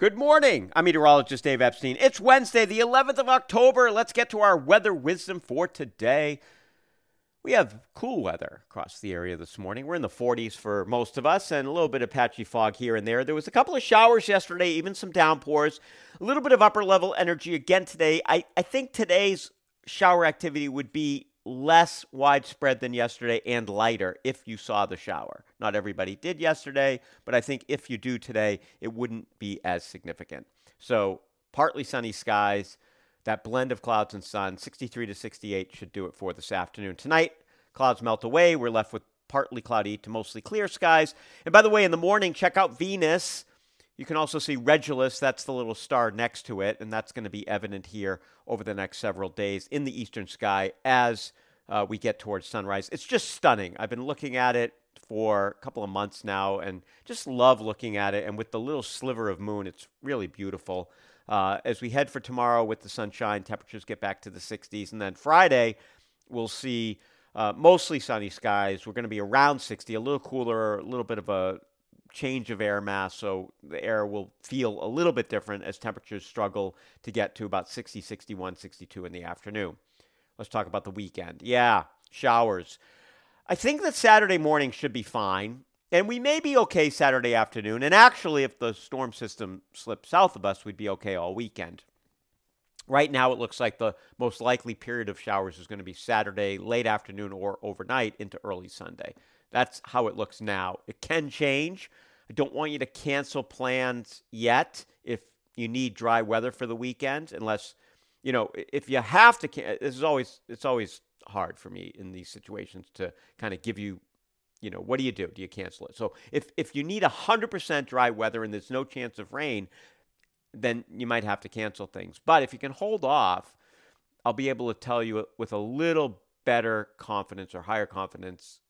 Good morning. I'm meteorologist Dave Epstein. It's Wednesday, the 11th of October. Let's get to our weather wisdom for today. We have cool weather across the area this morning. We're in the 40s for most of us and a little bit of patchy fog here and there. There was a couple of showers yesterday, even some downpours, a little bit of upper level energy again today. I, I think today's shower activity would be less widespread than yesterday and lighter if you saw the shower. Not everybody did yesterday, but I think if you do today, it wouldn't be as significant. So, partly sunny skies, that blend of clouds and sun, 63 to 68 should do it for this afternoon. Tonight, clouds melt away. We're left with partly cloudy to mostly clear skies. And by the way, in the morning, check out Venus. You can also see Regulus, that's the little star next to it, and that's going to be evident here over the next several days in the eastern sky as uh, we get towards sunrise. It's just stunning. I've been looking at it for a couple of months now and just love looking at it. And with the little sliver of moon, it's really beautiful. Uh, as we head for tomorrow with the sunshine, temperatures get back to the 60s. And then Friday, we'll see uh, mostly sunny skies. We're going to be around 60, a little cooler, a little bit of a change of air mass, so the air will feel a little bit different as temperatures struggle to get to about 60, 61, 62 in the afternoon. Let's talk about the weekend. Yeah, showers. I think that Saturday morning should be fine, and we may be okay Saturday afternoon. And actually, if the storm system slips south of us, we'd be okay all weekend. Right now, it looks like the most likely period of showers is going to be Saturday, late afternoon, or overnight into early Sunday. That's how it looks now. It can change. I don't want you to cancel plans yet if you need dry weather for the weekend, unless you know if you have to. This is always it's always hard for me in these situations to kind of give you. You know, what do you do? Do you cancel it? So if if you need 100% dry weather and there's no chance of rain, then you might have to cancel things. But if you can hold off, I'll be able to tell you with a little better confidence or higher confidence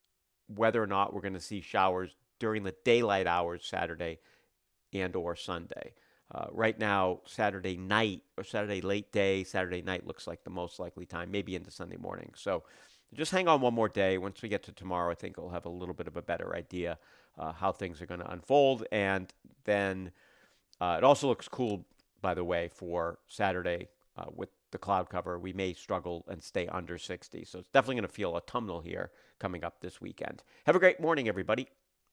whether or not we're going to see showers during the daylight hours Saturday and or Sunday. Uh, right now, Saturday night or Saturday late day, Saturday night looks like the most likely time, maybe into Sunday morning. So just hang on one more day. Once we get to tomorrow, I think we'll have a little bit of a better idea uh, how things are going to unfold. And then uh, it also looks cool, by the way, for Saturday uh, with the cloud cover, we may struggle and stay under 60. So it's definitely going to feel autumnal here coming up this weekend. Have a great morning, everybody.